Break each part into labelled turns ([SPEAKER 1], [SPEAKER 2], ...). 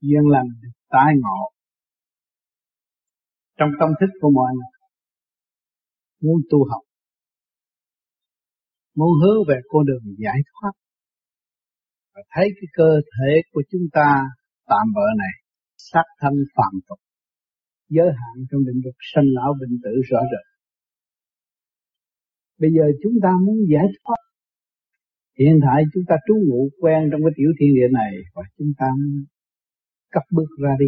[SPEAKER 1] duyên lành, tái ngộ. Trong tâm thức của mọi người, muốn tu học, muốn hướng về con đường giải thoát, và thấy cái cơ thể của chúng ta tạm bỡ này xác thân phạm tục, giới hạn trong định luật sanh lão bệnh tử rõ rệt. Bây giờ chúng ta muốn giải thoát, hiện tại chúng ta trú ngụ quen trong cái tiểu thiên địa này, và chúng ta cắt bước ra đi.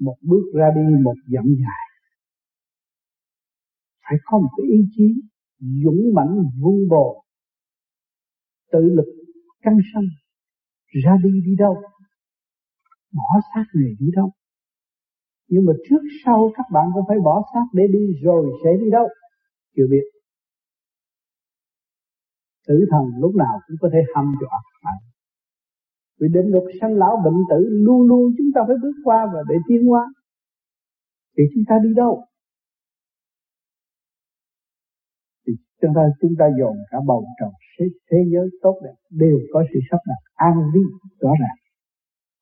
[SPEAKER 1] Một bước ra đi, một dặm dài. Phải có một cái ý chí dũng mãnh, vun bồ tự lực, căng sanh ra đi đi đâu, bỏ xác này đi đâu. Nhưng mà trước sau các bạn cũng phải bỏ xác để đi rồi sẽ đi đâu, chưa biết. Tử thần lúc nào cũng có thể hâm dọa bạn vì định luật sanh lão bệnh tử luôn luôn chúng ta phải bước qua và để tiến hóa. Thì chúng ta đi đâu? Thì chúng ta chúng ta dồn cả bầu trời thế, thế giới tốt đẹp đều có sự sắp đặt. An vi rõ ràng.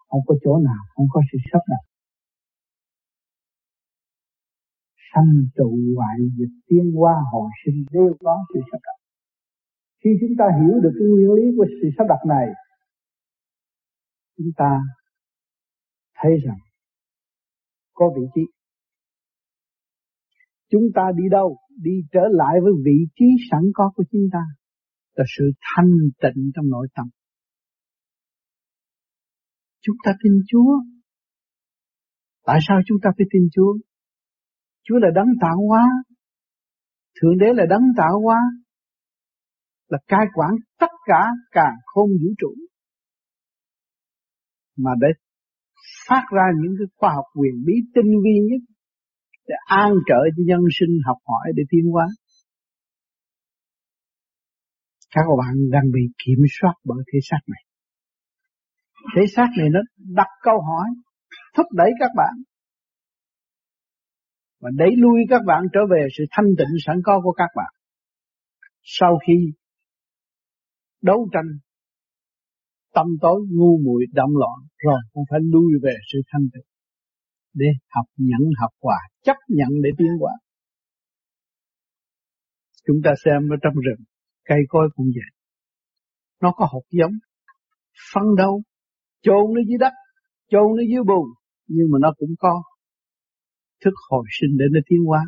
[SPEAKER 1] Không có chỗ nào không có sự sắp đặt. Sanh trụ ngoại dịch tiên hoa hồi sinh đều có sự sắp đặt. Khi chúng ta hiểu được cái nguyên lý của sự sắp đặt này chúng ta thấy rằng có vị trí. Chúng ta đi đâu? Đi trở lại với vị trí sẵn có của chúng ta. Là sự thanh tịnh trong nội tâm. Chúng ta tin Chúa. Tại sao chúng ta phải tin Chúa? Chúa là đấng tạo hóa. Thượng đế là đấng tạo hóa. Là cai quản tất cả càng không vũ trụ mà để phát ra những cái khoa học quyền bí tinh vi nhất để an trợ cho nhân sinh học hỏi để tiến hóa. Các bạn đang bị kiểm soát bởi thể xác này. Thể xác này nó đặt câu hỏi, thúc đẩy các bạn và đẩy lui các bạn trở về sự thanh tịnh sẵn có của các bạn. Sau khi đấu tranh tâm tối ngu muội động loạn rồi cũng phải lui về sự thanh tịnh để học nhận học quả, chấp nhận để tiến hóa. Chúng ta xem ở trong rừng, cây cối cũng vậy. Nó có hột giống phân đâu chôn nó dưới đất, chôn nó dưới bùn, nhưng mà nó cũng có thức hồi sinh để nó tiến hóa.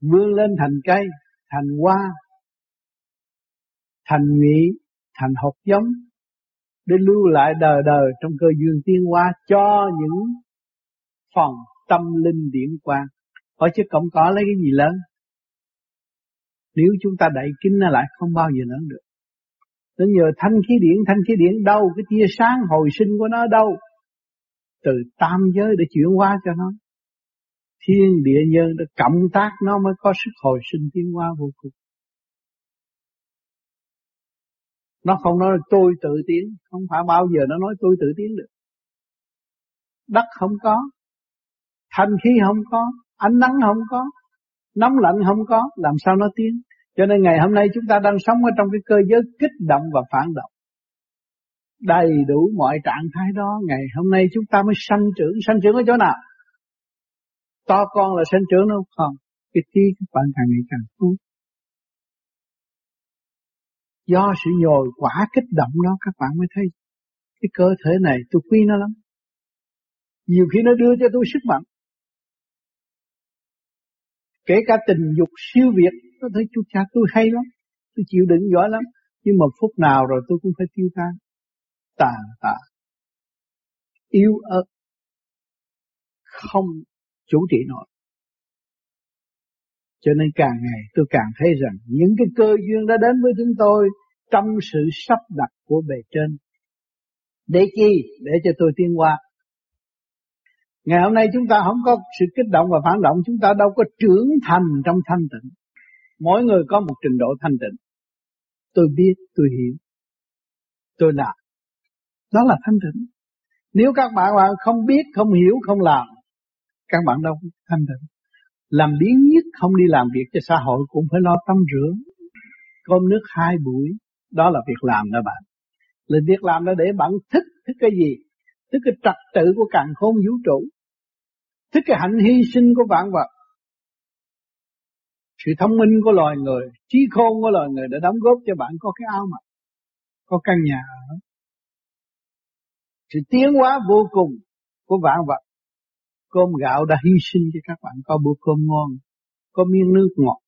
[SPEAKER 1] Vươn lên thành cây, thành hoa, thành nhụy thành hột giống để lưu lại đời đời trong cơ duyên tiến hóa cho những phần tâm linh điển quang. Hỏi chứ cộng có lấy cái gì lớn? Nếu chúng ta đậy kín nó lại không bao giờ lớn được. Nó nhờ thanh khí điển, thanh khí điển đâu, cái tia sáng hồi sinh của nó đâu. Từ tam giới để chuyển hóa cho nó. Thiên địa nhân để cộng tác nó mới có sức hồi sinh tiến hóa vô cùng. Nó không nói tôi tự tiến, không phải bao giờ nó nói tôi tự tiến được. Đất không có, thanh khí không có, ánh nắng không có, nóng lạnh không có, làm sao nó tiến. Cho nên ngày hôm nay chúng ta đang sống ở trong cái cơ giới kích động và phản động. Đầy đủ mọi trạng thái đó, ngày hôm nay chúng ta mới sanh trưởng, sanh trưởng ở chỗ nào? To con là sanh trưởng đâu không? Cái trí các bạn càng ngày càng tốt. Do sự nhồi quả kích động đó các bạn mới thấy cái cơ thể này tôi quý nó lắm. Nhiều khi nó đưa cho tôi sức mạnh. Kể cả tình dục siêu việt, nó thấy chú cha tôi hay lắm. Tôi chịu đựng giỏi lắm. Nhưng mà phút nào rồi tôi cũng phải tiêu tan. Tàn tạ. Yếu ớt. Không chủ trị nổi. Cho nên càng ngày tôi càng thấy rằng những cái cơ duyên đã đến với chúng tôi trong sự sắp đặt của bề trên. Để chi? Để cho tôi tiến qua. Ngày hôm nay chúng ta không có sự kích động và phản động, chúng ta đâu có trưởng thành trong thanh tịnh. Mỗi người có một trình độ thanh tịnh. Tôi biết, tôi hiểu, tôi làm. Đó là thanh tịnh. Nếu các bạn không biết, không hiểu, không làm, các bạn đâu thanh tịnh làm biến nhất không đi làm việc cho xã hội cũng phải lo tắm rửa. Cơm nước hai buổi, đó là việc làm đó bạn. Là việc làm là để bạn thích thích cái gì? Thích cái trật tự của càng khôn vũ trụ. Thích cái hạnh hy sinh của vạn vật. Sự thông minh của loài người, trí khôn của loài người đã đóng góp cho bạn có cái áo mặc, có căn nhà ở. Sự tiến hóa vô cùng của vạn vật cơm gạo đã hy sinh cho các bạn. Có bữa cơm ngon, có miếng nước ngọt.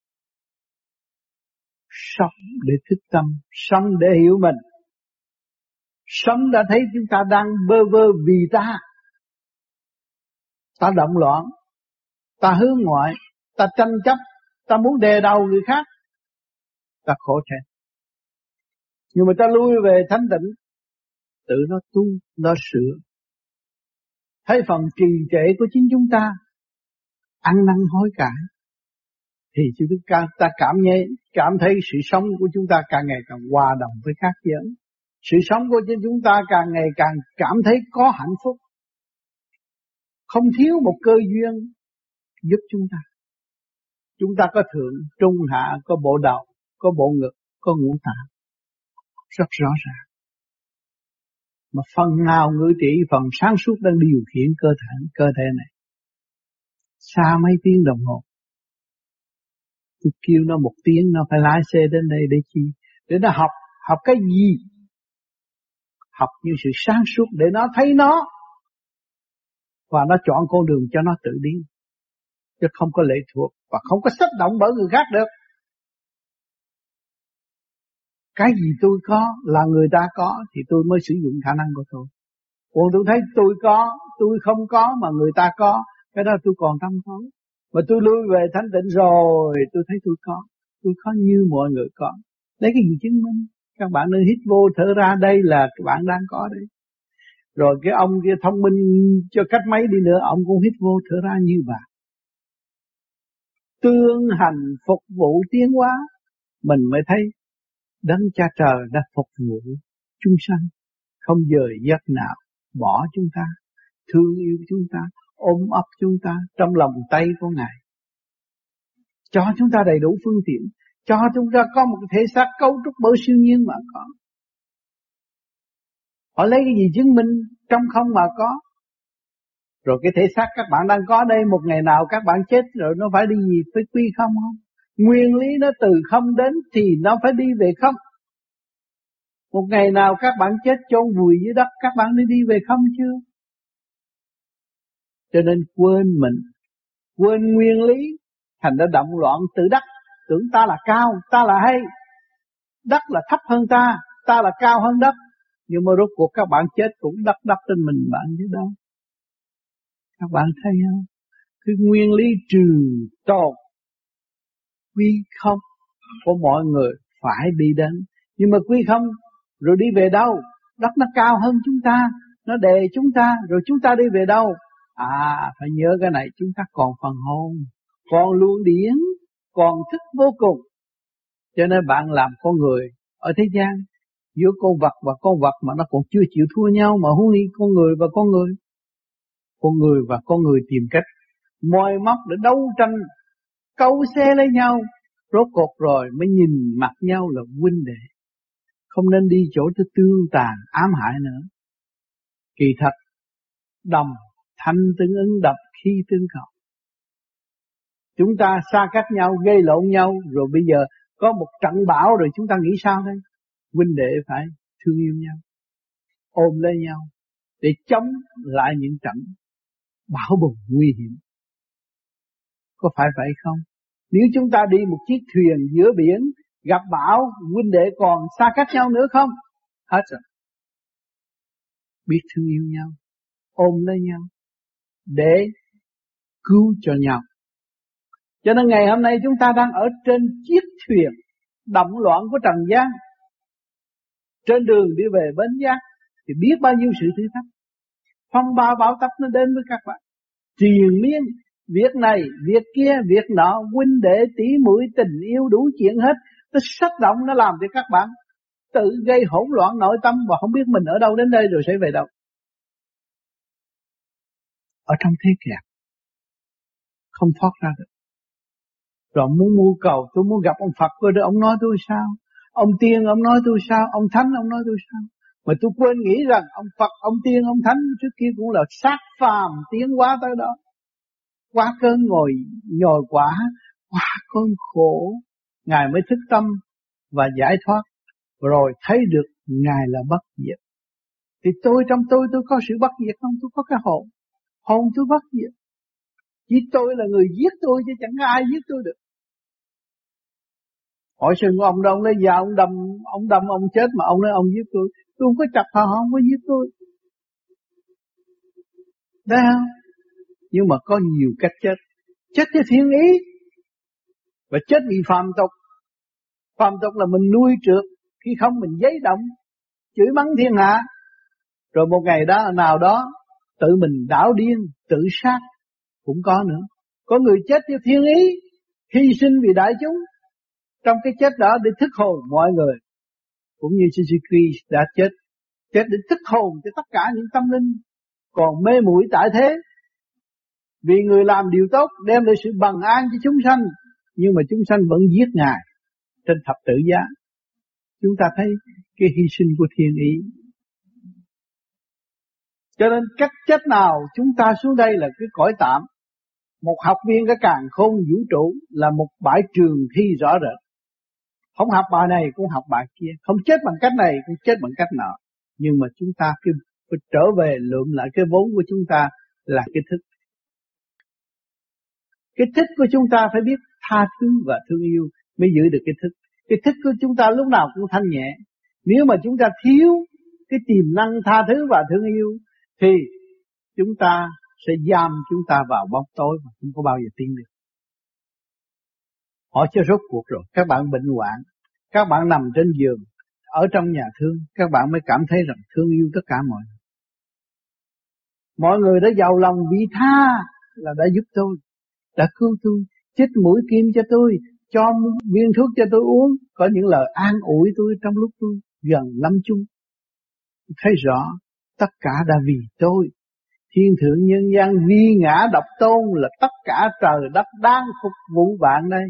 [SPEAKER 1] Sống để thức tâm, sống để hiểu mình. Sống đã thấy chúng ta đang bơ vơ vì ta. Ta động loạn, ta hướng ngoại, ta tranh chấp, ta muốn đè đầu người khác, ta khổ thể. nhưng mà ta lui về thánh tịnh tự nó tu, nó sửa thấy phần trì trệ của chính chúng ta ăn năn hối cải thì chúng ta, ta cảm nhận cảm thấy sự sống của chúng ta càng ngày càng hòa đồng với các giới. Sự sống của chúng ta càng ngày càng cảm thấy có hạnh phúc. Không thiếu một cơ duyên giúp chúng ta. Chúng ta có thượng trung hạ có bộ đầu có bộ ngực có ngũ tạng. Rất rõ ràng mà phần nào ngữ trị, phần sáng suốt đang điều khiển cơ thể cơ thể này. Xa mấy tiếng đồng hồ. Tôi kêu nó một tiếng, nó phải lái xe đến đây để chi? Để nó học. Học cái gì? Học như sự sáng suốt để nó thấy nó. Và nó chọn con đường cho nó tự đi. Chứ không có lệ thuộc và không có sách động bởi người khác được cái gì tôi có là người ta có thì tôi mới sử dụng khả năng của tôi. Còn tôi thấy tôi có, tôi không có mà người ta có, cái đó tôi còn tâm có mà tôi lui về thanh tịnh rồi, tôi thấy tôi có. Tôi có như mọi người có. Lấy cái gì chứng minh? Các bạn nên hít vô thở ra, đây là các bạn đang có đấy. Rồi cái ông kia thông minh cho cách mấy đi nữa, ông cũng hít vô thở ra như bà. Tương hành phục vụ tiến hóa, mình mới thấy đấng cha trời đã phục vụ chúng sanh. Không dời giấc nào, bỏ chúng ta. Thương yêu chúng ta, ôm ấp chúng ta trong lòng tay của ngài. Cho chúng ta đầy đủ phương tiện. Cho chúng ta có một thể xác cấu trúc bởi siêu nhiên mà có. Họ lấy cái gì chứng minh trong không mà có? Rồi cái thể xác các bạn đang có đây, một ngày nào các bạn chết rồi nó phải đi gì phải quy không không? Nguyên lý nó từ không đến thì nó phải đi về không? Một ngày nào các bạn chết chôn vùi dưới đất, các bạn đi đi về không chưa cho nên quên mình, quên nguyên lý, thành ra động loạn tự đắc tưởng ta là cao, ta là hay. Đất là thấp hơn ta ta là cao hơn đất. Nhưng mà rốt cuộc các bạn chết cũng đắp đắp trên mình bạn chứ đâu. Các bạn thấy không? Cái nguyên lý trừ tột quy không? Của mọi người phải đi đến. Nhưng mà quy không? Rồi đi về đâu? Đất nó cao hơn chúng ta, nó đè chúng ta, rồi chúng ta đi về đâu? À phải nhớ cái này, chúng ta còn phần hồn, còn luồng điển, còn thức vô cùng. Cho nên bạn làm con người ở thế gian, giữa con vật và con vật mà nó còn chưa chịu thua nhau, mà huống đi con người và con người. Con người và con người tìm cách, moi móc để đấu tranh câu xe lấy nhau, rốt cuộc rồi mới nhìn mặt nhau là huynh đệ. Không nên đi chỗ thứ tương tàn, ám hại nữa. Kỳ thật, đồng thanh tương ứng đập khi tương cầu chúng ta xa cách nhau, gây lộn nhau, rồi bây giờ có một trận bão rồi chúng ta nghĩ sao đây? Huynh đệ phải thương yêu nhau, ôm lấy nhau để chống lại những trận bão bùng nguy hiểm có phải vậy không? Nếu chúng ta đi một chiếc thuyền giữa biển, gặp bão, huynh đệ còn xa cách nhau nữa không? Hết rồi. Biết thương yêu nhau, ôm lấy nhau, để cứu cho nhau. Cho nên ngày hôm nay chúng ta đang ở trên chiếc thuyền động loạn của trần gian. Trên đường đi về bến giác thì biết bao nhiêu sự thử thách. Phong ba bão tấp nó đến với các bạn. Triền miên việc này việc kia việc nọ huynh đệ tỷ mũi tình yêu đủ chuyện hết. Nó sắc động nó làm cho các bạn tự gây hỗn loạn nội tâm và không biết mình ở đâu đến đây rồi sẽ về đâu. Ở trong thế kẹt không thoát ra được. Rồi muốn mua cầu tôi muốn gặp ông Phật rồi ông nói tôi sao? Ông tiên ông nói tôi sao? Ông thánh ông nói tôi sao? Mà tôi quên nghĩ rằng ông Phật, ông Tiên, ông Thánh trước kia cũng là sát phàm tiến hóa tới đó quá cơn ngồi nhồi quả, quá cơn khổ, Ngài mới thức tâm và giải thoát. Rồi thấy được Ngài là bất diệt. Thì tôi trong tôi tôi có sự bất diệt không? Tôi có cái hồn. Hồn tôi bất diệt. Chỉ tôi là người giết tôi chứ chẳng có ai giết tôi được. Hỏi sừng ông đâu, ông lấy dạ, ông đâm, ông đâm ông chết mà ông nói ông giết tôi. Tôi không có chặt họ, không có giết tôi. Đấy không? Nhưng mà có nhiều cách chết. Chết theo thiên ý. Và chết vì phạm tục. Phạm tục là mình nuôi trượt. Khi không mình giấy động. Chửi mắng thiên hạ. Rồi một ngày đó nào đó tự mình đảo điên, tự sát cũng có nữa. Có người chết theo thiên ý, hy sinh vì đại chúng. Trong cái chết đó để thức hồn mọi người. Cũng như Jesus Christ đã chết. Chết để thức hồn cho tất cả những tâm linh còn mê muội tại thế. Vì người làm điều tốt đem lại sự bằng an cho chúng sanh. Nhưng mà chúng sanh vẫn giết Ngài trên thập tự giá. Chúng ta thấy cái hy sinh của thiên ý cho nên cách chết nào chúng ta xuống đây là cái cõi tạm. Một học viên cái càng khôn vũ trụ là một bãi trường thi rõ rệt. Không học bài này cũng học bài kia. Không chết bằng cách này cũng chết bằng cách nọ. Nhưng mà chúng ta cứ phải trở về lượm lại cái vốn của chúng ta là cái thức. Cái thích của chúng ta phải biết tha thứ và thương yêu mới giữ được cái thức. Cái thức của chúng ta lúc nào cũng thanh nhẹ. Nếu mà chúng ta thiếu cái tiềm năng tha thứ và thương yêu thì chúng ta sẽ giam chúng ta vào bóng tối mà không có bao giờ tiến được. Họ chưa rốt cuộc rồi, các bạn bệnh hoạn, các bạn nằm trên giường, ở trong nhà thương, các bạn mới cảm thấy rằng thương yêu tất cả mọi người. Mọi người đã giàu lòng vị tha là đã giúp tôi, đã cứu tôi, chích mũi kim cho tôi, cho viên thuốc cho tôi uống, có những lời an ủi tôi trong lúc tôi gần lâm chung. Thấy rõ tất cả đã vì tôi. Thiên thượng nhân gian vi ngã độc tôn là tất cả trời đất đang phục vụ bạn đây.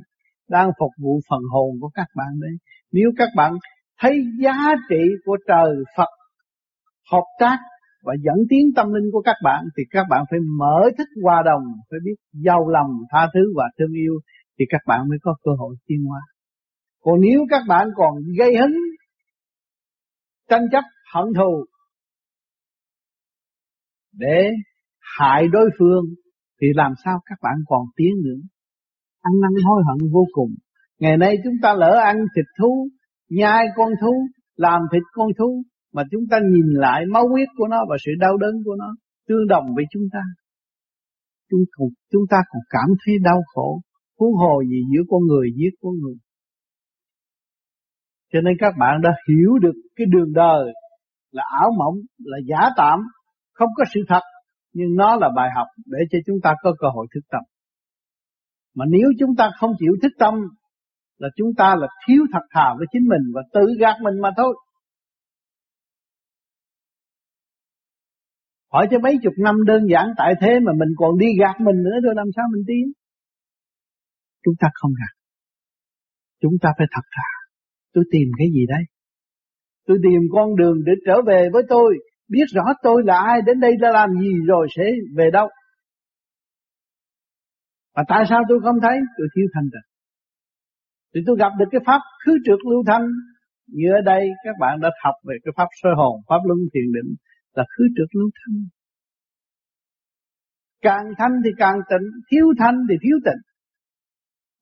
[SPEAKER 1] Đang phục vụ phần hồn của các bạn đây. Nếu các bạn thấy giá trị của trời Phật hợp tác và dẫn tiến tâm linh của các bạn thì các bạn phải mở thích hòa đồng, phải biết giàu lòng, tha thứ và thương yêu thì các bạn mới có cơ hội tiến hóa. Còn nếu các bạn còn gây hấn tranh chấp, hận thù để hại đối phương thì làm sao các bạn còn tiến nữa. Ăn năn hối hận vô cùng. Ngày nay chúng ta lỡ ăn thịt thú, nhai con thú, làm thịt con thú mà chúng ta nhìn lại máu huyết của nó và sự đau đớn của nó tương đồng với chúng ta. Chúng, chúng ta còn cảm thấy đau khổ, huống hồ gì giữa con người giết con người. Cho nên các bạn đã hiểu được cái đường đời là ảo mộng, là giả tạm, không có sự thật nhưng nó là bài học để cho chúng ta có cơ hội thức tâm mà nếu chúng ta không chịu thức tâm là chúng ta là thiếu thật thà với chính mình và tự gạt mình mà thôi hỏi cho mấy chục năm đơn giản tại thế mà mình còn đi gạt mình nữa rồi làm sao mình tiến chúng ta không gạt. Chúng ta phải thật thà. Tôi tìm cái gì đây? Tôi tìm con đường để trở về với tôi. Biết rõ tôi là ai, đến đây đã làm gì rồi sẽ về đâu. Và tại sao tôi không thấy? Tôi thiếu thanh tịnh. Thì tôi gặp được cái pháp khứ trượt lưu thanh. Như ở đây các bạn đã học về cái pháp sơ hồn, pháp luân thiền định là khứ trượt lưu thanh càng thanh thì càng tịnh thiếu thanh thì thiếu tịnh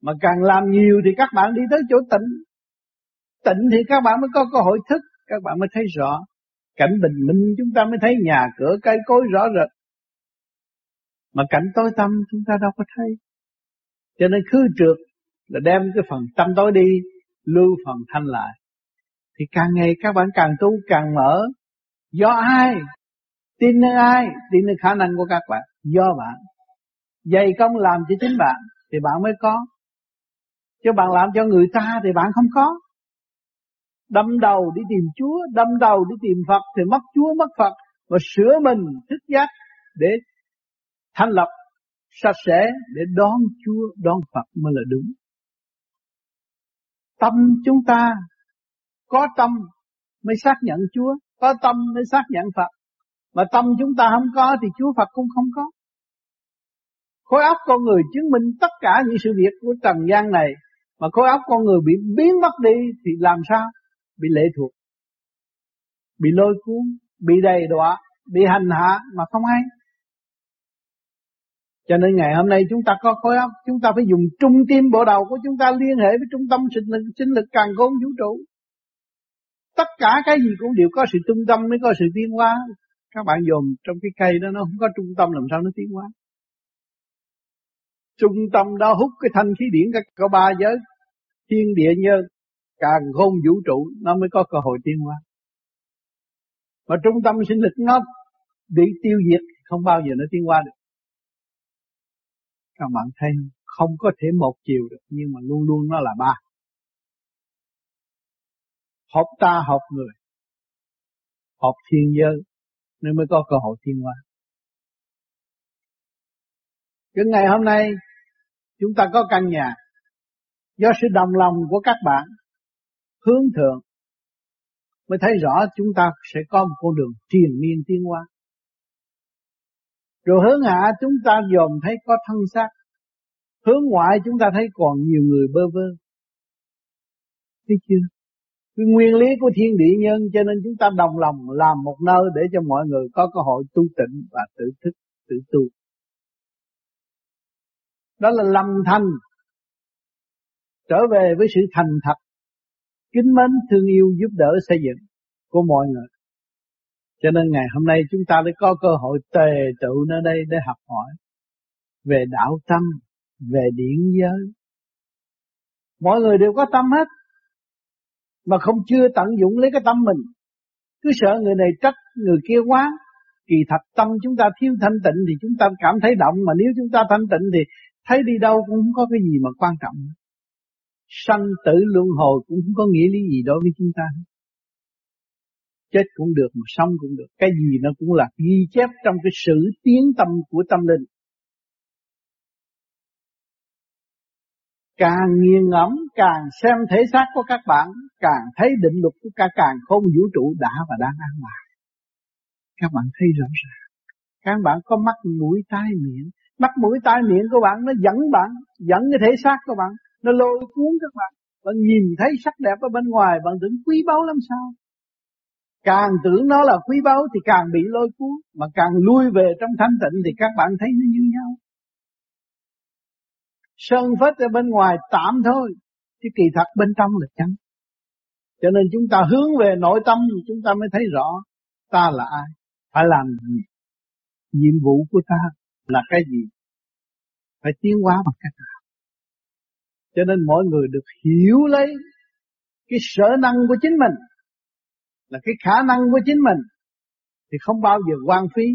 [SPEAKER 1] mà càng làm nhiều thì các bạn đi tới chỗ tịnh tịnh thì các bạn mới có cơ hội thức các bạn mới thấy rõ Cảnh bình minh chúng ta mới thấy nhà cửa cây cối rõ rệt. Mà cảnh tối tâm chúng ta đâu có thấy. Cho nên khứ trượt là đem cái phần tâm tối đi, lưu phần thanh lại. Thì càng ngày các bạn càng tu càng mở. Do ai? Tin nơi ai? Tin nơi khả năng của các bạn. Do bạn. Dày công làm cho chính bạn thì bạn mới có. Chứ bạn làm cho người ta thì bạn không có. Đâm đầu đi tìm Chúa, đâm đầu đi tìm Phật thì mất Chúa mất Phật và sửa mình thức giác để thành lập sạch sẽ để đón Chúa, đón Phật mới là đúng. Tâm chúng ta có tâm mới xác nhận Chúa, có tâm mới xác nhận Phật. Mà tâm chúng ta không có thì Chúa Phật cũng không có. Khối óc con người chứng minh tất cả những sự việc của trần gian này, mà khối óc con người bị biến mất đi thì làm sao? Bị lệ thuộc, bị lôi cuốn, bị đầy đọa, bị hành hạ mà không hay. Cho nên ngày hôm nay chúng ta có khối óc, chúng ta phải dùng trung tim bộ đầu của chúng ta liên hệ với trung tâm sinh lực sinh lực càng khôn vũ trụ tất cả cái gì cũng đều có sự trung tâm mới có sự tiến hóa. Các bạn dồn trong cái cây đó nó không có trung tâm làm sao nó tiến hóa? Trung tâm đó hút cái thanh khí điển cả, ba giới thiên địa nhân càng khôn vũ trụ nó mới có cơ hội tiến hóa. Mà trung tâm sinh lực nó bị tiêu diệt không bao giờ nó tiến hóa được. Các bạn thấy không có thể một chiều được nhưng mà luôn luôn nó là ba. Học ta học người Học thiên giới nên mới có cơ hội thiên hóa cái ngày hôm nay, chúng ta có căn nhà do sự đồng lòng của các bạn, hướng thượng, mới thấy rõ chúng ta sẽ có một con đường triền miên tiến hóa. Rồi hướng hạ chúng ta dòm thấy có thân xác. Hướng ngoại chúng ta thấy còn nhiều người bơ vơ. Thấy chưa? Cái nguyên lý của thiên địa nhân cho nên chúng ta đồng lòng làm một nơi để cho mọi người có cơ hội tu tịnh và tự thức, tự tu. Đó là lâm thanh trở về với sự thành thật. Kính mến thương yêu giúp đỡ xây dựng của mọi người. Cho nên ngày hôm nay chúng ta đã có cơ hội tề tự nơi đây để học hỏi về đạo tâm về điển giới. Mọi người đều có tâm hết mà không chưa tận dụng lấy cái tâm mình. Cứ sợ người này trách người kia quá, kỳ thật tâm chúng ta thiếu thanh tịnh thì chúng ta cảm thấy động, mà nếu chúng ta thanh tịnh thì thấy đi đâu cũng không có cái gì mà quan trọng. Sanh tử luân hồi cũng không có nghĩa lý gì đối với chúng ta. Chết cũng được mà sống cũng được. Cái gì nó cũng là ghi chép trong cái sự tiến tâm của tâm linh. Càng nghiêng ngẫm, càng xem thể xác của các bạn, càng thấy định luật của cả càng không vũ trụ đã và đang an bài. Các bạn thấy rõ ràng. Các bạn có mắt mũi tai miệng. Mắt mũi tai miệng của bạn nó dẫn bạn, dẫn cái thể xác của bạn, nó lôi cuốn các bạn. Bạn nhìn thấy sắc đẹp ở bên ngoài, bạn tưởng quý báu lắm sao? Càng tưởng nó là quý báu thì càng bị lôi cuốn, mà càng lui về trong thanh tịnh thì các bạn thấy nó như nhau sơn phết ở bên ngoài tạm thôi, chứ kỳ thật bên trong là chân cho nên chúng ta hướng về nội tâm, chúng ta mới thấy rõ ta là ai, phải làm gì. Nhiệm vụ của ta là cái gì? Phải tiến hóa bằng cách nào? Cho nên mọi người được hiểu lấy cái sở năng của chính mình, là cái khả năng của chính mình, thì không bao giờ quan phí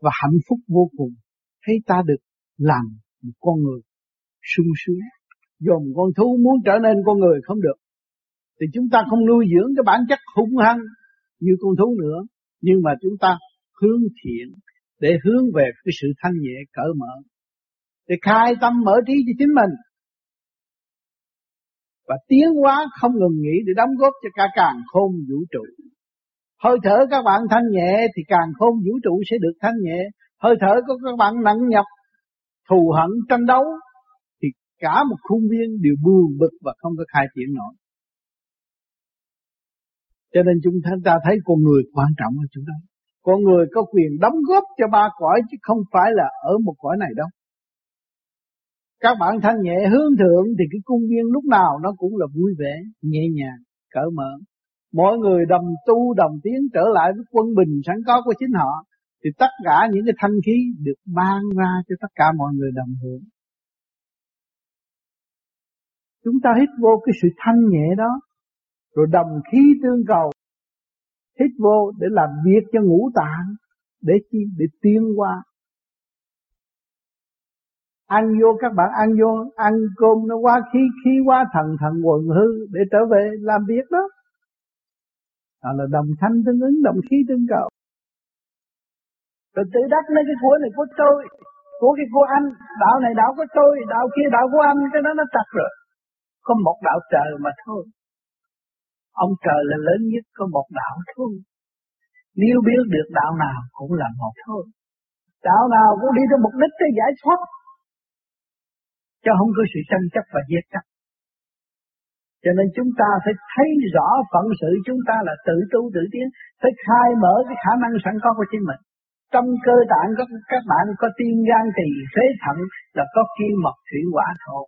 [SPEAKER 1] và hạnh phúc vô cùng. Thấy ta được làm một con người sung sướng. Dồn con thú muốn trở nên con người không được. Thì chúng ta không nuôi dưỡng cái bản chất hung hăng như con thú nữa. Nhưng mà chúng ta hướng thiện để hướng về cái sự thanh nhẹ cởi mở. Để khai tâm mở trí cho chính mình. Và tiến hóa không ngừng nghỉ để đóng góp cho cả càng khôn vũ trụ. Hơi thở các bạn thanh nhẹ thì càng khôn vũ trụ sẽ được thanh nhẹ. Hơi thở của các bạn nặng nhọc, thù hận, tranh đấu cả một khuôn viên đều buồn bực và không có khai triển nổi. Cho nên chúng ta thấy con người quan trọng ở chỗ đó. Con người có quyền đóng góp cho ba cõi chứ không phải là ở một cõi này đâu. Các bạn thanh nhẹ hướng thượng thì cái cung viên lúc nào nó cũng là vui vẻ, nhẹ nhàng, cởi mở. Mỗi người đồng tu đồng tiến trở lại với quân bình sẵn có của chính họ thì tất cả những cái thanh khí được ban ra cho tất cả mọi người đồng hưởng. Chúng ta hít vô cái sự thanh nhẹ đó, rồi đồng khí tương cầu, hít vô để làm việc cho ngũ tạng, để chi? Để tiến qua ăn vô các bạn ăn vô ăn cơm nó quá khí khí quá thần thần quần hư để trở về làm việc đó. Đó là đồng thanh tương ứng đồng khí tương cầu. Rồi tự đắc lấy cái của này của tôi của cái của anh đạo này đạo của tôi đạo kia đạo của anh cái đó nó chặt rồi có một đạo trời mà thôi ông trời là lớn nhất có một đạo thôi Nếu biết được đạo nào cũng là một thôi. Đạo nào cũng đi tới mục đích để giải thoát. Cho không có sự tranh chấp và giết chấp. Cho nên chúng ta phải thấy rõ phận sự chúng ta là tự tu tự tiến, phải khai mở cái khả năng sẵn có của chính mình. Trong cơ tạng có các bạn có tim gan tỳ phế thận là có kim mật thủy hỏa thổ.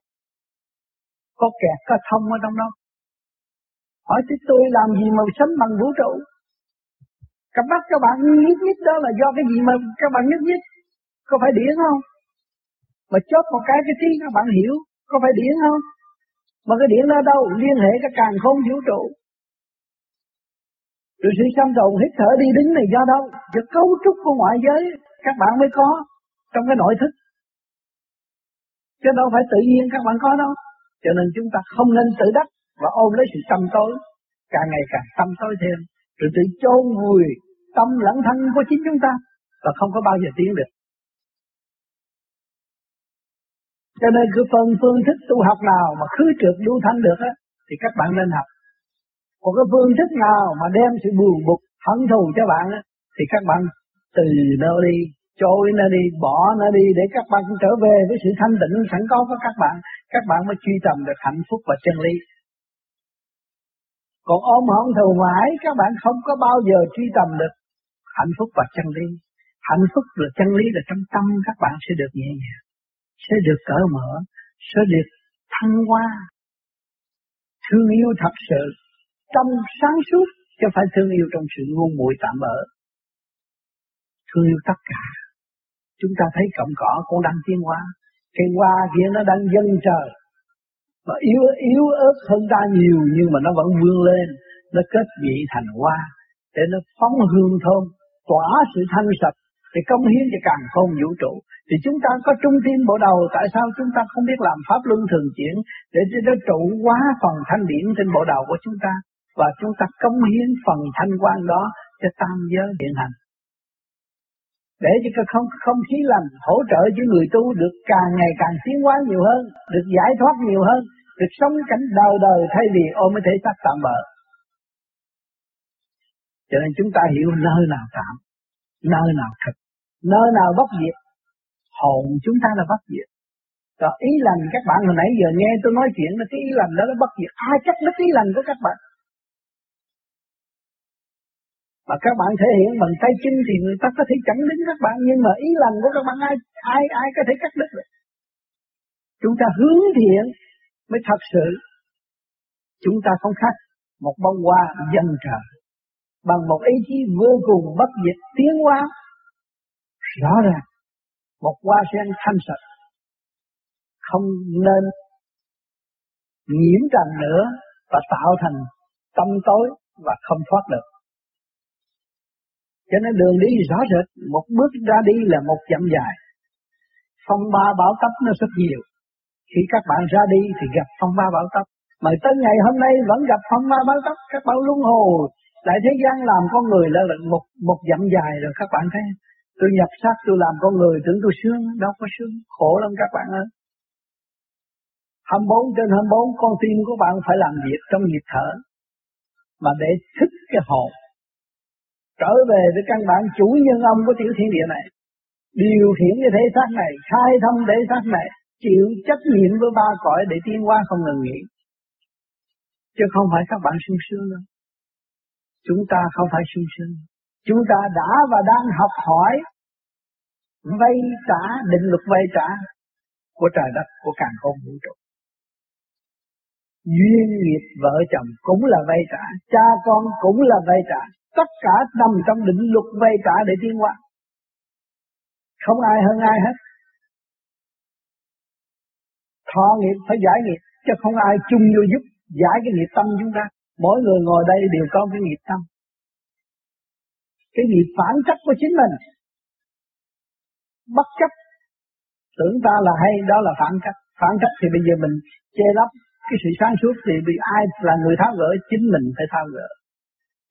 [SPEAKER 1] Có kẹt có thông ở trong đó. Hỏi chứ tôi làm gì mà sống bằng vũ trụ? Cặp mắt các bạn nhít nhít đó là do cái gì mà các bạn nhít nhít? Có phải điển không? Mà chốt một cái cái trí các bạn hiểu, có phải điển không? Mà cái điển đó đâu? Liên hệ cái càng không vũ trụ. Rồi sự xâm tồn hít thở đi đứng này do đâu? Do cấu trúc của ngoại giới các bạn mới có trong cái nội thức. Chứ đâu phải tự nhiên các bạn có đâu. Cho nên chúng ta không nên tự đắc và ôm lấy sự tâm tối. Càng ngày càng tâm tối thêm. Rồi tự chôn vùi tâm lẫn thân của chính chúng ta. Và không có bao giờ tiến được. Cho nên cứ phần phương thức tu học nào mà khứ trượt lưu thanh được á, thì các bạn nên học. Còn cái phương thức nào mà đem sự buồn bực, hận thù cho bạn á, thì các bạn từ nó đi, trôi nó đi, bỏ nó đi để các bạn trở về với sự thanh tịnh sẵn có của các bạn. Các bạn mới truy tầm được hạnh phúc và chân lý. Còn ôm hận thù mãi các bạn không có bao giờ truy tầm được hạnh phúc và chân lý. Hạnh phúc và chân lý là trong tâm các bạn sẽ được nhẹ nhàng sẽ được cởi mở, sẽ được thăng hoa. Thương yêu thật sự, trong sáng suốt, chứ phải thương yêu trong sự ngu muội tạm bỡ. Thương yêu tất cả. Chúng ta thấy cọng cỏ cũng đang tiến hóa, cây hoa kia nó đang dâng trời. Và yếu yếu ớt hơn ta nhiều nhưng mà nó vẫn vươn lên, nó kết vị thành hoa để nó phóng hương thơm, tỏa sự thanh sạch. Để công hiến cho càng không vũ trụ. Thì chúng ta có trung tim bộ đầu tại sao chúng ta không biết làm pháp luân thường chuyển để cho nó trụ quá phần thanh điển trên bộ đầu của chúng ta? Và chúng ta công hiến phần thanh quan đó cho tam giới hiện hành để cho cái không không khí lành hỗ trợ cho người tu được càng ngày càng tiến hóa nhiều hơn, được giải thoát nhiều hơn, được sống cảnh đời đời thay vì ôm cái thể xác tạm bợ. cho nên chúng ta hiểu nơi nào tạm nơi nào thật nơi nào bất diệt. Hồn chúng ta là bất diệt. Rồi ý lành các bạn hồi nãy giờ nghe tôi nói chuyện là cái ý lành đó nó bất diệt. Ai chắc đứt ý lành của các bạn mà các bạn thể hiện bằng tay chân thì người ta có thể chẳng đứng các bạn, nhưng mà ý lành của các bạn ai ai ai có thể cắt đứt được? Chúng ta hướng thiện mới thật sự. Chúng ta không khác một bông hoa dân trời, bằng một ý chí vô cùng bất diệt tiến hóa. Rõ ràng, một hoa sen thanh sạch, không nên nhiễm trần nữa và tạo thành tâm tối và không thoát được. Cho nên đường đi rõ rệt, một bước ra đi là một dặm dài. Phong ba bão tấp nó rất nhiều. Khi các bạn ra đi thì gặp phong ba bão tấp. Mà tới ngày hôm nay vẫn gặp phong ba bão tấp, các bạn luân hồi. Tại thế gian làm con người là một một dặm dài rồi các bạn thấy Tôi nhập xác tôi làm con người tưởng tôi sướng, đâu có sướng, khổ lắm các bạn ơi. 24 trên 24 con tim của bạn phải làm việc trong nhịp thở mà để thức cái hồn trở về với căn bản chủ nhân ông của tiểu thiên địa này. Điều khiển cái thể xác này, khai thông thể xác này, chịu trách nhiệm với ba cõi để tiến hóa không ngừng nghỉ. Chứ không phải các bạn sung sướng đâu. Chúng ta không phải sung sướng. Chúng ta đã và đang học hỏi vay trả, định luật vay trả của trời đất, của càng không vũ trụ. Duyên nghiệp vợ chồng cũng là vay trả, cha con cũng là vay trả tất cả nằm trong định luật vay cả để tiến hóa. Không ai hơn ai hết. Thọ nghiệp phải giải nghiệp, chứ không ai chung vô giúp, giải cái nghiệp tâm chúng ta. Mỗi người ngồi đây đều có cái nghiệp tâm. Cái nghiệp phản chất của chính mình. Bất chấp. Tưởng ta là hay, đó là phản chất phản chất thì bây giờ mình che lấp cái sự sáng suốt thì bị ai là người tháo gỡ, chính mình phải tháo gỡ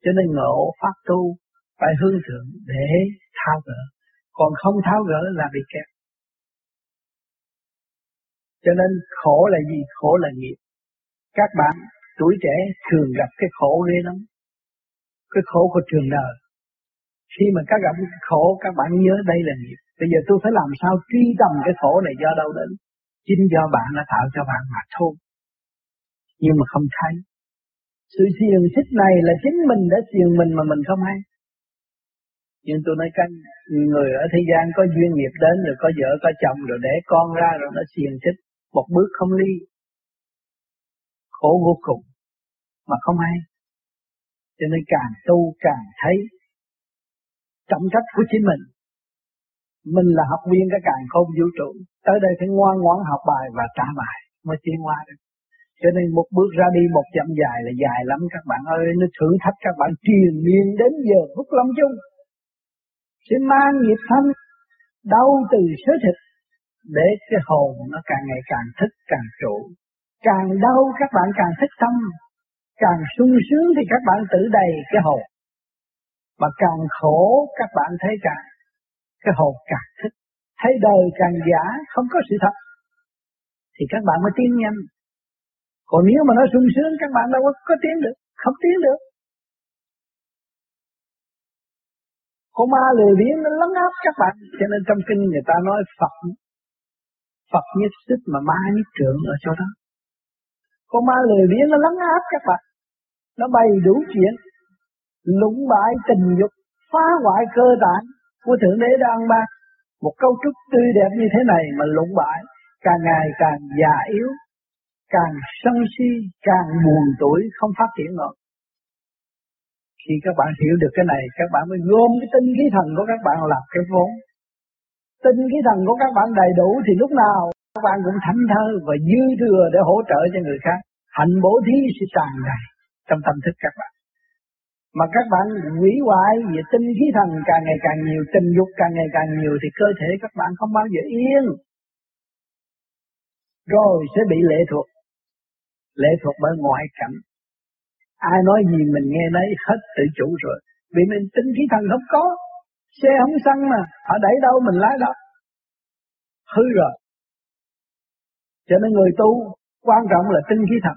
[SPEAKER 1] cho nên ngộ pháp tu phải hướng thượng để tháo gỡ còn không tháo gỡ là bị kẹt cho nên khổ là gì khổ là nghiệp các bạn tuổi trẻ thường gặp cái khổ ghê lắm cái khổ của trường đời Khi mà các gặp cái khổ, các bạn nhớ đây là nghiệp. Bây giờ tôi phải làm sao truy tầm cái khổ này do đâu đến. Chính do bạn đã tạo cho bạn mà thôi. Nhưng mà không thấy. Sự xiềng xích này là chính mình đã xiềng mình mà mình không hay. Nhưng tôi nói các người ở thế gian có duyên nghiệp đến rồi có vợ, có chồng rồi để con ra rồi nó xiềng xích một bước không ly. Khổ vô cùng mà không hay. Cho nên càng tu càng thấy trọng trách của chính mình. Mình là học viên cái càng không vũ trụ. Tới đây phải ngoan ngoãn học bài và trả bài mới tiến qua được. Cho nên một bước ra đi, một chậm dài là dài lắm các bạn ơi. Nó thử thách các bạn truyền miên đến giờ phút lâm chung. Sẽ mang nghiệp thanh đau từ sớ thịt, để cái hồn nó càng ngày càng thích càng trụ. Càng đau, các bạn càng thích tâm. Càng sung sướng thì các bạn tự đầy cái hồn. Mà càng khổ, các bạn thấy càng cái hồn càng thích. Thấy đời càng giả, không có sự thật. Thì các bạn mới tiến nhanh. Còn nếu mà nó sung sướng các bạn đâu có, có tiến được. Không tiến được. Con ma lười biếng nó lấn áp các bạn. Cho nên trong kinh người ta nói Phật Phật nhất sức mà ma nhất trượng ở chỗ đó. Con ma lười biếng nó lấn áp các bạn. Nó bày đủ chuyện. Lũng bại tình dục, phá hoại cơ tạng của Thượng Đế đã ăn ban. Một cấu trúc tươi đẹp như thế này mà lũng bại, càng ngày càng già yếu, càng sân si, càng buồn tuổi, không phát triển nổi. Khi các bạn hiểu được cái này, các bạn mới gom cái tinh khí thần của các bạn làm cái vốn. Tinh khí thần của các bạn đầy đủ thì lúc nào các bạn cũng thảnh thơ và dư thừa để hỗ trợ cho người khác. Hạnh bố thí sẽ tràn đầy trong tâm thức các bạn. Mà các bạn hủy hoại về tinh khí thần càng ngày càng nhiều, tình dục càng ngày càng nhiều thì cơ thể các bạn không bao giờ yên. Rồi sẽ bị lệ thuộc. Lệ thuộc bởi ngoại cảnh. Ai nói gì mình nghe nấy hết tự chủ rồi. Vì mình tinh khí thần không có. Xe không xăng mà. Họ đẩy đâu mình lái đó. Hư rồi. Cho nên người tu quan trọng là tinh khí thần.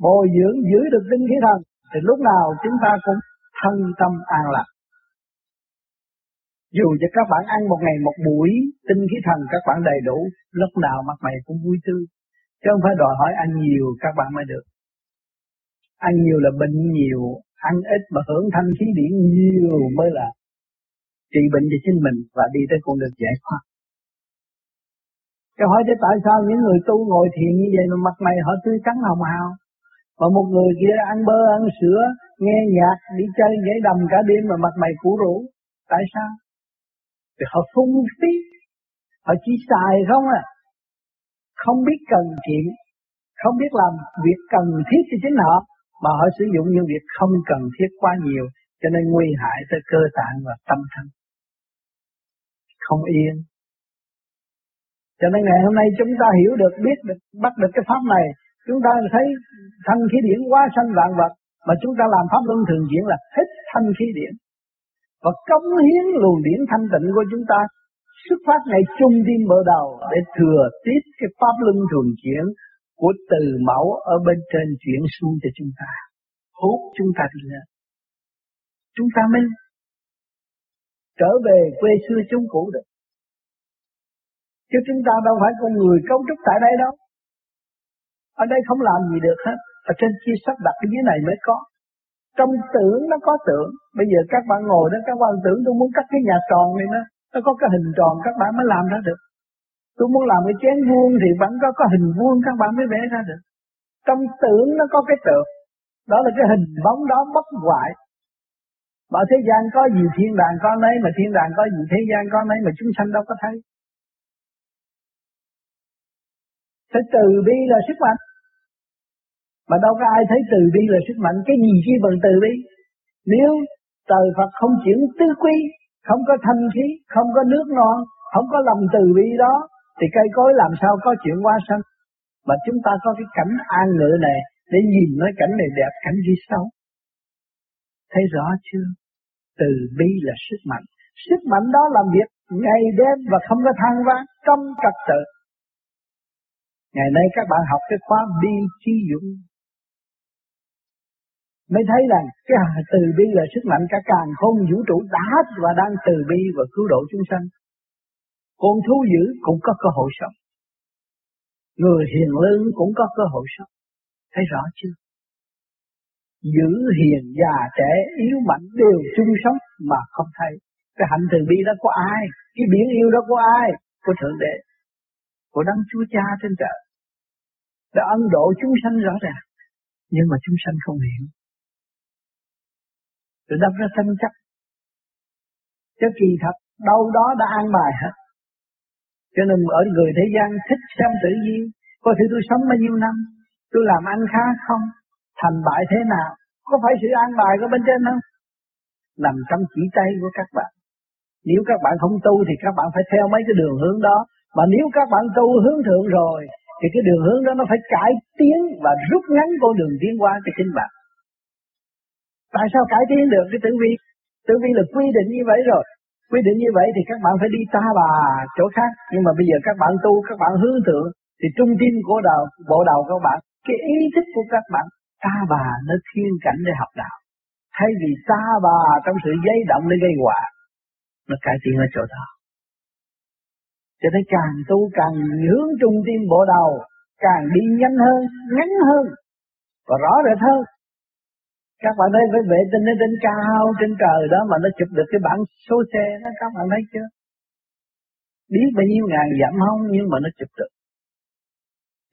[SPEAKER 1] Bồi dưỡng giữ được tinh khí thần thì lúc nào chúng ta cũng thân tâm an lạc. Dù cho các bạn ăn một ngày một buổi tinh khí thần các bạn đầy đủ, lúc nào mặt mày cũng vui tươi. Chứ không phải đòi hỏi ăn nhiều các bạn mới được. Ăn nhiều là bệnh nhiều, ăn ít mà hưởng thanh khí điển nhiều mới là trị bệnh cho chính mình và đi tới con đường giải thoát. Cái hỏi thế tại sao những người tu ngồi thiền như vậy mà mặt mày họ tươi trắng hồng hào? Mà một người kia ăn bơ ăn sữa, nghe nhạc, đi chơi nhảy đầm cả đêm mà mặt mày cũ rũ. Tại sao? Vì họ phung phí, họ chỉ xài không à. Không biết cần kiệm, không biết làm việc cần thiết cho chính họ, mà họ sử dụng những việc không cần thiết quá nhiều, cho nên nguy hại tới cơ tạng và tâm thân. Không yên. Cho nên ngày hôm nay chúng ta hiểu được, biết được, bắt được cái pháp này, Chúng ta thấy thanh khí điển quá sanh vạn vật mà chúng ta làm pháp luân thường diễn là hết thanh khí điển và cống hiến luồng điển thanh tịnh của chúng ta xuất phát ngày trung đi mở đầu để thừa tiếp cái pháp luân thường chuyển của từ mẫu ở bên trên chuyển xuống cho chúng ta. Hút chúng ta đi lên. Chúng ta mới trở về quê xưa chúng cũ được. Chứ chúng ta đâu phải con người cấu trúc tại đây đâu. Ở đây không làm gì được hết. Ở trên kia sắp đặt cái dưới này mới có. Trong tưởng nó có tưởng. Bây giờ các bạn ngồi đó, các bạn tưởng tôi muốn cắt cái nhà tròn này nó nó có cái hình tròn các bạn mới làm ra được tôi muốn làm cái chén vuông thì vẫn có có hình vuông các bạn mới vẽ ra được trong tưởng nó có cái tượng đó là cái hình bóng đó bất hoại mà thế gian có gì thiên đàng có nấy mà thiên đàng có gì thế gian có nấy mà chúng sanh đâu có thấy Thế từ bi là sức mạnh. Mà đâu có ai thấy từ bi là sức mạnh. Cái gì chi bằng từ bi? Nếu trời Phật không chuyển tứ quy, không có thanh khí, không có nước non, không có lòng từ bi đó, thì cây cối làm sao có chuyện qua sanh. Mà chúng ta có cái cảnh an ngự này để nhìn nói cảnh này đẹp, cảnh gì xấu. Thấy rõ chưa? Từ bi là sức mạnh. Sức mạnh đó làm việc ngày đêm và không có than vãn trong trật tự. Ngày nay các bạn học cái khóa bi chi dụng mới thấy rằng cái từ bi là sức mạnh cả càng không vũ trụ đã và đang từ bi và cứu độ chúng sanh. Con thú dữ cũng có cơ hội sống. Người hiền lương cũng có cơ hội sống. Thấy rõ chưa? Giữ hiền già trẻ yếu mạnh đều chung sống mà không thấy. Cái hạnh từ bi đó có ai? Cái biển yêu đó có ai? Của Thượng Đế. Của Đấng Chúa Cha trên trời. Đã ân độ chúng sanh rõ ràng. Nhưng mà chúng sanh không hiểu. Rồi đâm ra tranh chấp. Chứ kỳ thật đâu đó đã an bài hết. Cho nên ở người thế gian thích xem tự nhiên. Có thể tôi sống bao nhiêu năm, tôi làm ăn khá không, thành bại thế nào, có phải sự an bài của bên trên không? Nằm trong chỉ tay của các bạn. Nếu các bạn không tu thì các bạn phải theo mấy cái đường hướng đó. Mà nếu các bạn tu hướng thượng rồi, thì cái đường hướng đó nó phải cải tiến và rút ngắn con đường tiến qua cho chính bạn. Tại sao cải tiến được cái tử vi? Tử vi là quy định như vậy rồi. Quy định như vậy thì các bạn phải đi ta bà chỗ khác. Nhưng mà bây giờ các bạn tu, các bạn hướng thượng, thì trung tim của đầu, bộ đầu các bạn, cái ý thức của các bạn, ta bà nó thiên cảnh để học đạo. Thay vì ta bà trong sự dây động để gây họa, nó cải tiến ở chỗ đó. Cho nên càng tu càng hướng trung tim bộ đầu, càng đi nhanh hơn, ngắn hơn, và rõ rệt hơn. Các bạn thấy với vệ tinh nó trên cao, trên trời đó mà nó chụp được cái bản số xe đó, các bạn thấy chưa? Biết bao nhiêu ngàn dặm không nhưng mà nó chụp được.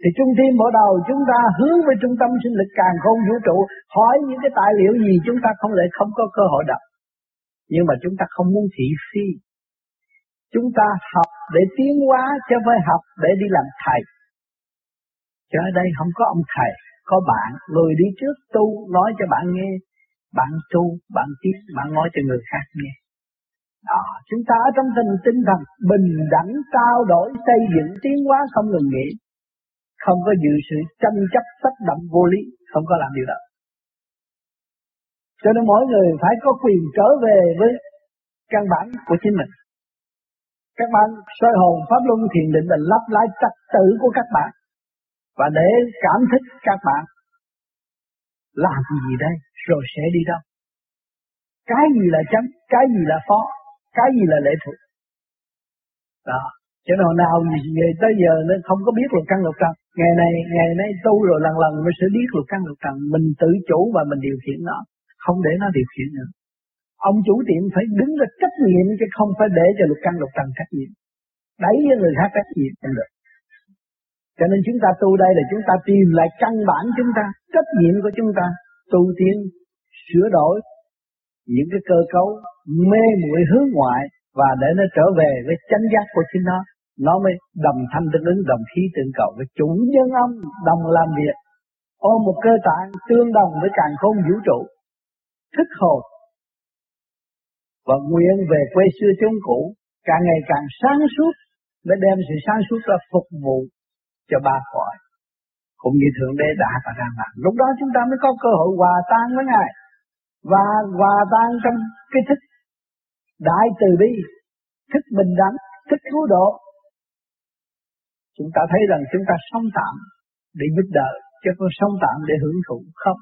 [SPEAKER 1] Thì trung tim bộ đầu chúng ta hướng về trung tâm sinh lực càng không vũ trụ hỏi những cái tài liệu gì chúng ta không lẽ không có cơ hội đọc. Nhưng mà chúng ta không muốn thị phi. Chúng ta học để tiến hóa chứ không phải học để đi làm thầy. Chứ ở đây không có ông thầy, có bạn, người đi trước tu nói cho bạn nghe. Bạn tu, bạn tiếp, bạn nói cho người khác nghe. Đó, chúng ta ở trong tình tinh thần bình đẳng trao đổi xây dựng tiến hóa không ngừng nghỉ không có dự sự tranh chấp tác động vô lý, không có làm điều đó. Cho nên mỗi người phải có quyền trở về với căn bản của chính mình. Các bạn soi hồn pháp luân thiền định là lắp lại trật tự của các bạn và để cảm thức các bạn làm gì đây rồi sẽ đi đâu. Cái gì là chấm, cái gì là phó, cái gì là lệ thuộc. Đó, cho nên nào về tới giờ nó không có biết luật căn luật trần. Ngày này, ngày nay tu rồi lần lần mới sẽ biết luật căn luật trần. Mình tự chủ và mình điều khiển nó. Không để nó điều khiển nữa. Ông chủ tiệm phải đứng ra trách nhiệm chứ không phải để cho luật căn luật trần trách nhiệm. Đẩy cho người khác trách nhiệm không được. Cho nên chúng ta tu đây là chúng ta tìm lại căn bản chúng ta, trách nhiệm của chúng ta, tu tiến, sửa đổi những cái cơ cấu mê muội hướng ngoại và để nó trở về với chánh giác của chính nó. Nó mới đồng thanh tương ứng đồng khí tương cầu với chủ nhân ông đồng làm việc. Ôm một cơ tạng tương đồng với càng không vũ trụ. Thức hồn và nguyện về quê xưa chốn cũ càng ngày càng sáng suốt để đem sự sáng suốt ra phục vụ cho ba cõi cũng như thượng đế đã và đang làm. Lúc đó chúng ta mới có cơ hội hòa tan với ngài. Và hòa tan trong cái thức đại từ bi, thức bình đẳng, thức cứu độ. Chúng ta thấy rằng chúng ta sống tạm để giúp đỡ, chứ không sống tạm để hưởng thụ. Không.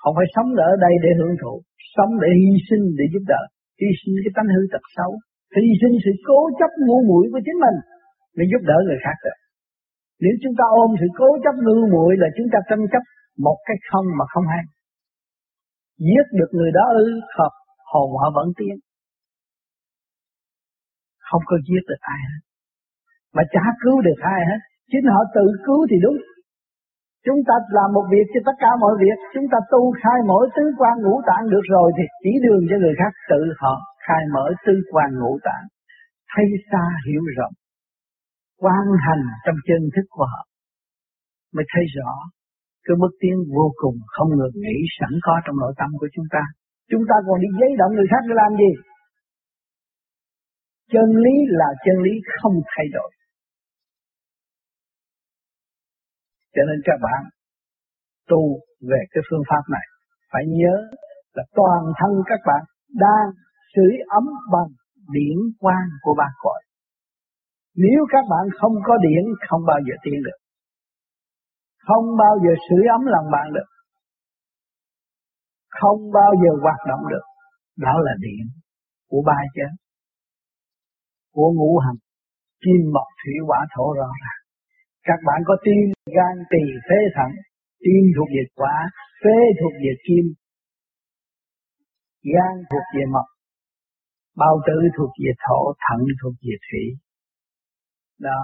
[SPEAKER 1] Không phải sống ở đây để hưởng thụ. Sống để hy sinh để giúp đỡ. Hy sinh cái tánh hư tật xấu. Hy sinh sự cố chấp ngu muội của chính mình để giúp đỡ người khác được nếu chúng ta ôm sự cố chấp ngu muội là chúng ta tranh chấp một cái không mà không hay. Giết được người đó ư, hợp, hồn họ vẫn tiến. Không có giết được ai hết. Mà chả cứu được ai hết. Chính họ tự cứu thì đúng. Chúng ta làm một việc cho tất cả mọi việc. Chúng ta tu khai mỗi tứ quan ngũ tạng được rồi thì chỉ đường cho người khác. Tự họ khai mở tứ quan ngũ tạng. Thấy xa hiểu rộng quan hành trong chân thức của họ, mới thấy rõ cái bước tiến vô cùng không ngừng nghĩ sẵn có trong nội tâm của chúng ta. Chúng ta còn đi giấy động người khác để làm gì? Chân lý là chân lý không thay đổi. Cho nên các bạn tu về cái phương pháp này, phải nhớ là toàn thân các bạn đang sưởi ấm bằng điển quang của ba cõi. Nếu các bạn không có điện, không bao giờ tiến được. Không bao giờ sưởi ấm lòng bạn được. không bao giờ hoạt động được. Đó là điện của ba chân của ngũ hành. Kim, mộc, thủy, hỏa, thổ rõ ràng. Các bạn có tim gan, tỳ phế thận. Tim thuộc về quả, phế thuộc về kim. Gan thuộc về mộc. Bao tử thuộc về thổ, thận thuộc về thủy đó.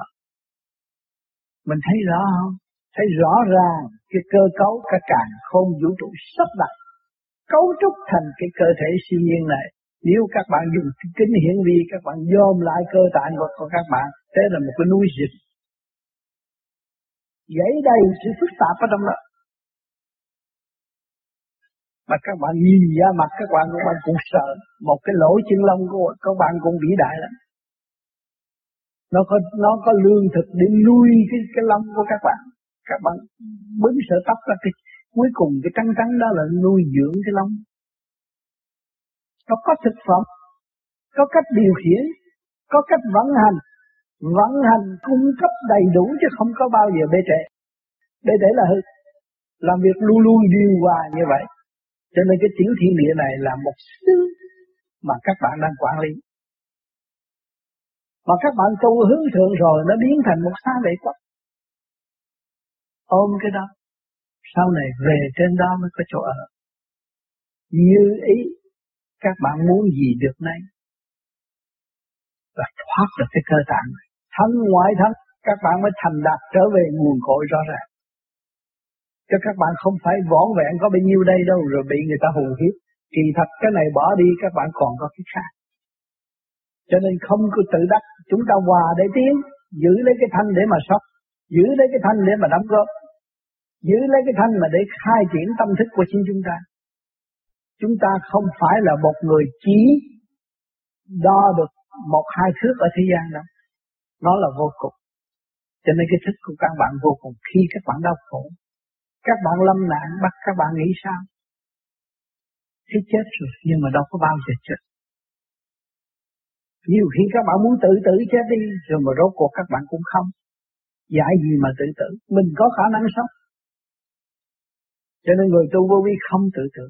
[SPEAKER 1] Mình thấy rõ không? Thấy rõ ràng cái cơ cấu cả càng không vũ trụ sắp đặt. Cấu trúc thành cái cơ thể siêu nhiên này. Nếu các bạn dùng kính hiển vi, các bạn dòm lại cơ tạng của các bạn, thế là một cái núi dịch dãy đầy sự phức tạp ở trong đó. Mà các bạn nhìn ra mặt các bạn các bạn cũng sợ. Một cái lỗ chân lông của các bạn cũng vĩ đại lắm nó có nó có lương thực để nuôi cái cái lông của các bạn. Các bạn bứng sợ tóc ra cái, cuối cùng cái trắng trắng đó là nuôi dưỡng cái lông. Nó có thực phẩm, có cách điều khiển, có cách vận hành. Vận hành cung cấp đầy đủ chứ không có bao giờ bê trễ. Bê trễ là hư. Làm việc luôn luôn điều hòa như vậy. Cho nên cái tiểu thiên địa này là một xứ mà các bạn đang quản lý mà các bạn tu hướng thượng rồi nó biến thành một xá lệ quốc. Ôm cái đó, sau này về trên đó mới có chỗ ở. Như ý, các bạn muốn gì được nay và thoát được cái cơ tạng thân ngoại thân, các bạn mới thành đạt trở về nguồn cội rõ ràng. Cho các bạn không phải võn vẹn có bao nhiêu đây đâu, rồi bị người ta hù hiếp. Kỳ thật, cái này bỏ đi, các bạn còn có cái khác cho nên không có tự đắc, chúng ta hòa để tiến, giữ lấy cái thanh để mà sống, giữ lấy cái thanh để mà đóng góp, giữ lấy cái thanh mà để khai triển tâm thức của chính chúng ta. Chúng ta không phải là một người chỉ đo được một hai thước ở thế gian đâu. Nó là vô cùng. Cho nên cái thức của các bạn vô cùng khi các bạn đau khổ. Các bạn lâm nạn, bắt các bạn nghĩ sao? Thế chết rồi, nhưng mà đâu có bao giờ chết. Nhiều khi các bạn muốn tự tử chết đi, Rồi mà rốt cuộc các bạn cũng không. Giải gì mà tự tử? Mình có khả năng sống. Cho nên người tu vô vi không tự tử.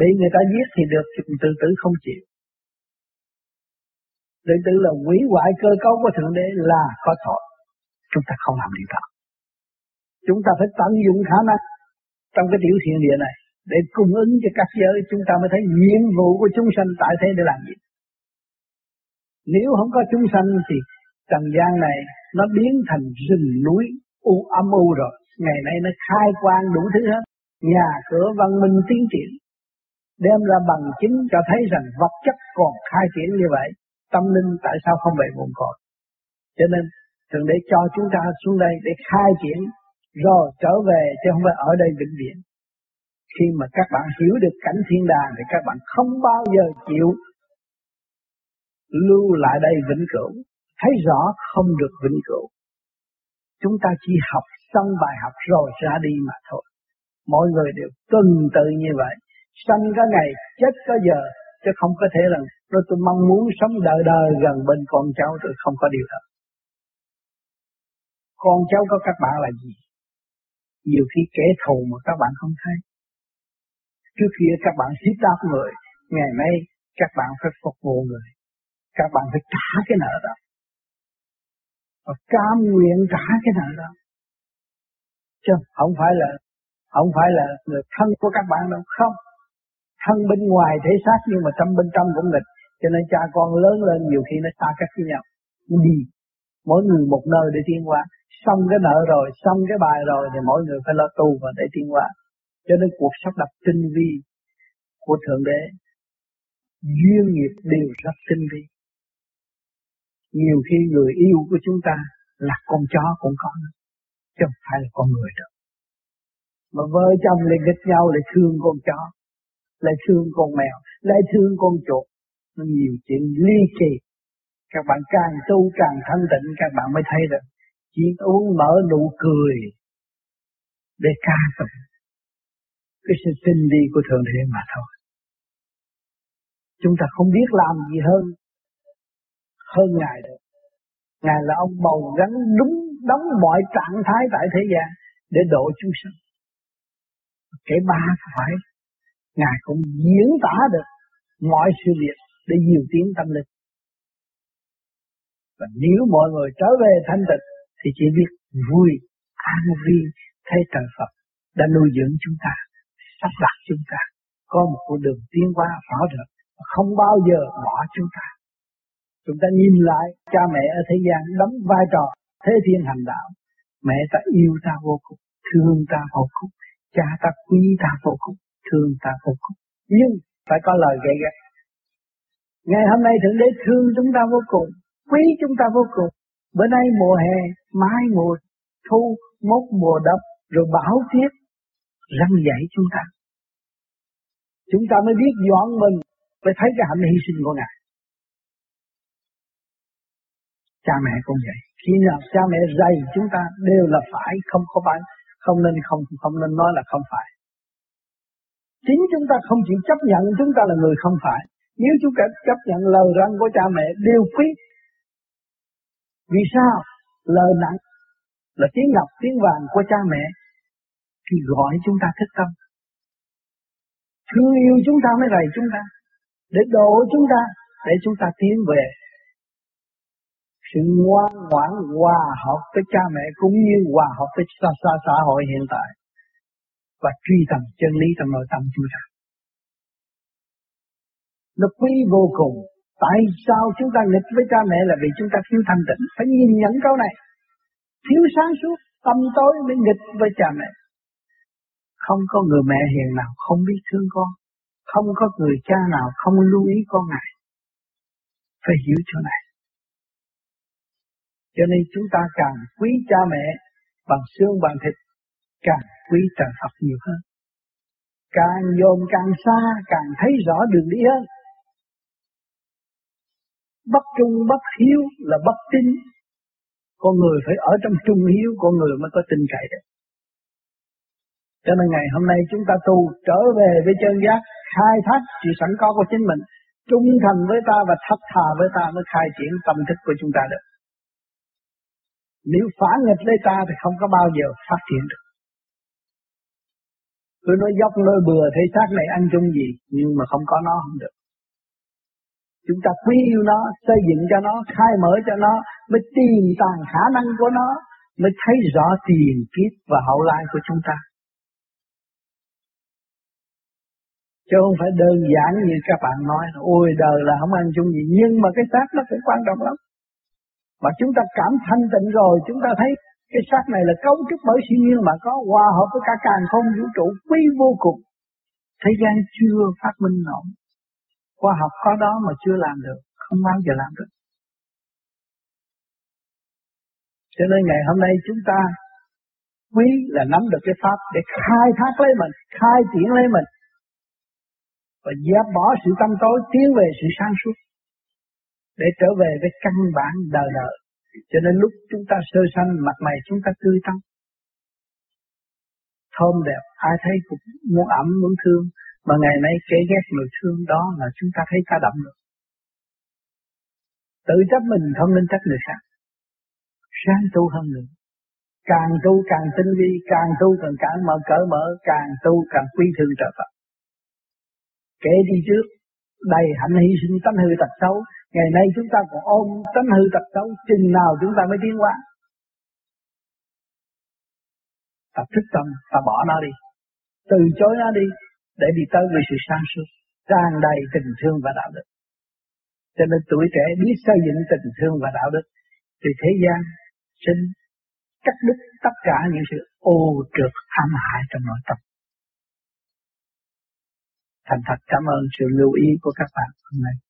[SPEAKER 1] Bị người ta giết thì được Chứ tự tử không chịu. Tự tử là quỷ hoại cơ cấu của Thượng Đế là có tội. Chúng ta không làm điều đó. Chúng ta phải tận dụng khả năng trong cái tiểu thiện địa này để cung ứng cho các giới. Chúng ta mới thấy nhiệm vụ của chúng sanh tại thế để làm gì. Nếu không có chúng sanh thì trần gian này nó biến thành rừng núi u âm u rồi. Ngày nay nó khai quang đủ thứ hết. Nhà cửa văn minh tiến triển. Đem ra bằng chứng cho thấy rằng vật chất còn khai triển như vậy. Tâm linh tại sao không bị buồn cội. Cho nên Thượng Đế cho chúng ta xuống đây để khai triển, rồi trở về chứ không phải ở đây vĩnh viễn. Khi mà các bạn hiểu được cảnh thiên đàng thì các bạn không bao giờ chịu lưu lại đây vĩnh cửu. Thấy rõ không được vĩnh cửu. Chúng ta chỉ học xong bài học rồi ra đi mà thôi. Mọi người đều tuần tự như vậy. Sanh có ngày, chết có giờ. Chứ không có thể là rồi tôi mong muốn sống đời đời gần bên con cháu tôi không có điều đó. Con cháu của các bạn là gì? Nhiều khi kẻ thù mà các bạn không thấy. Trước kia các bạn hiếp đáp người, ngày nay các bạn phải phục vụ người. Các bạn phải trả cái nợ đó. Và cam nguyện trả cái nợ đó. Chứ không phải là không phải là người thân của các bạn đâu, không. Thân bên ngoài thể xác nhưng mà trong bên trong cũng nghịch. Cho nên cha con lớn lên nhiều khi nó xa cách với nhau. Đi, mỗi người một nơi để tiến qua xong cái nợ rồi, xong cái bài rồi thì mỗi người phải lo tu và để tiến qua, Cho nên cuộc sắp đặt tinh vi của Thượng Đế, duyên nghiệp đều rất tinh vi. Nhiều khi người yêu của chúng ta là con chó cũng có, chứ không phải là con người đâu. Mà vợ chồng lại nghịch nhau lại thương con chó, lại thương con mèo, lại thương con chuột. Nó nhiều chuyện ly kỳ. Các bạn càng tu càng thanh tịnh các bạn mới thấy được chỉ uống mở nụ cười để ca tụng cái sự tinh đi của Thượng Đế mà thôi. Chúng ta không biết làm gì hơn hơn Ngài được. Ngài là ông bầu gắn đúng đóng mọi trạng thái tại thế gian để độ chúng sanh. Kể ba phải Ngài cũng diễn tả được mọi sự việc để nhiều tiếng tâm linh. Và nếu mọi người trở về thanh tịnh thì chỉ biết vui, an vi, thấy trời Phật đã nuôi dưỡng chúng ta, sắp đặt chúng ta, có một con đường tiến hóa rõ rệt, không bao giờ bỏ chúng ta. Chúng ta nhìn lại cha mẹ ở thế gian đóng vai trò thế thiên hành đạo. Mẹ ta yêu ta vô cùng, thương ta vô cùng, cha ta quý ta vô cùng, thương ta vô cùng. Nhưng phải có lời gậy gắt. Ngày hôm nay Thượng Đế thương chúng ta vô cùng, quý chúng ta vô cùng. Bữa nay mùa hè, mai mùa thu, mốt mùa đông rồi bão tiết, răng dạy chúng ta. Chúng ta mới biết dọn mình, mới thấy cái hạnh hy sinh của Ngài. Cha mẹ cũng vậy. Khi nào cha mẹ dạy chúng ta đều là phải, không có phải, không nên không không nên nói là không phải. Chính chúng ta không chịu chấp nhận chúng ta là người không phải. Nếu chúng ta chấp nhận lời răng của cha mẹ đều quý. Vì sao? Lời nặng là tiếng ngọc tiếng vàng của cha mẹ thì gọi chúng ta thức tâm. Thương yêu chúng ta mới rầy chúng ta. Để độ chúng ta. Để chúng ta tiến về. Sự ngoan ngoãn hòa hợp với cha mẹ cũng như hòa hợp với xã, xã, xã hội hiện tại. Và truy tầm chân lý trong nội tâm chúng ta. Nó quý vô cùng. Tại sao chúng ta nghịch với cha mẹ là vì chúng ta thiếu thanh tịnh. Phải nhìn nhận câu này. Thiếu sáng suốt, tâm tối mới nghịch với cha mẹ. Không có người mẹ hiền nào không biết thương con. Không có người cha nào không lưu ý con ngài. Phải hiểu chỗ này. Cho nên chúng ta càng quý cha mẹ bằng xương bằng thịt, càng quý trời Phật nhiều hơn. Càng dồn càng xa, càng thấy rõ đường đi hơn. Bất trung bất hiếu là bất tin. Con người phải ở trong trung hiếu, con người mới có tin cậy đấy. Cho nên ngày hôm nay chúng ta tu trở về với chân giác, khai thác sự sẵn có của chính mình, trung thành với ta và thật thà với ta mới khai triển tâm thức của chúng ta được. Nếu phản nghịch lấy ta thì không có bao giờ phát triển được. Tôi nói dốc lôi bừa thấy xác này ăn chung gì, nhưng mà không có nó không được. Chúng ta quý yêu nó, xây dựng cho nó, khai mở cho nó, mới tìm tàng khả năng của nó, mới thấy rõ tiền kiếp và hậu lai của chúng ta. Chứ không phải đơn giản như các bạn nói, ôi đời là không ăn chung gì, nhưng mà cái xác nó cũng quan trọng lắm. Mà chúng ta cảm thanh tịnh rồi, chúng ta thấy cái xác này là cấu trúc bởi siêu nhiên mà có hòa hợp với cả càng không vũ trụ quý vô cùng. Thế gian chưa phát minh nổi. Khoa học có đó mà chưa làm được, không bao giờ làm được. Cho nên ngày hôm nay chúng ta quý là nắm được cái pháp để khai thác lấy mình, khai triển lấy mình. Và dẹp bỏ sự tâm tối tiến về sự sáng suốt để trở về với căn bản đời đời. Cho nên lúc chúng ta sơ sanh mặt mày chúng ta tươi tắn. Thơm đẹp, ai thấy cũng muốn ẩm, muốn thương. Mà ngày nay kể ghét người thương đó là chúng ta thấy ta đậm được. Tự trách mình không nên trách người khác. Sáng tu hơn nữa. Càng tu càng tinh vi, càng tu càng càng mở cỡ mở, càng tu càng quy thương trợ Phật. Kể đi trước, đầy hạnh hy sinh tánh hư tật xấu, Ngày nay chúng ta còn ôm tánh hư tập xấu, chừng nào chúng ta mới tiến qua. Ta thức tâm, ta bỏ nó đi. Từ chối nó đi, để đi tới với sự sáng suốt, tràn đầy tình thương và đạo đức. Cho nên tuổi trẻ biết xây dựng tình thương và đạo đức, thì thế gian sinh cắt đứt tất cả những sự ô trượt ham hại trong nội tâm. Thành thật cảm ơn sự lưu ý của các bạn hôm nay.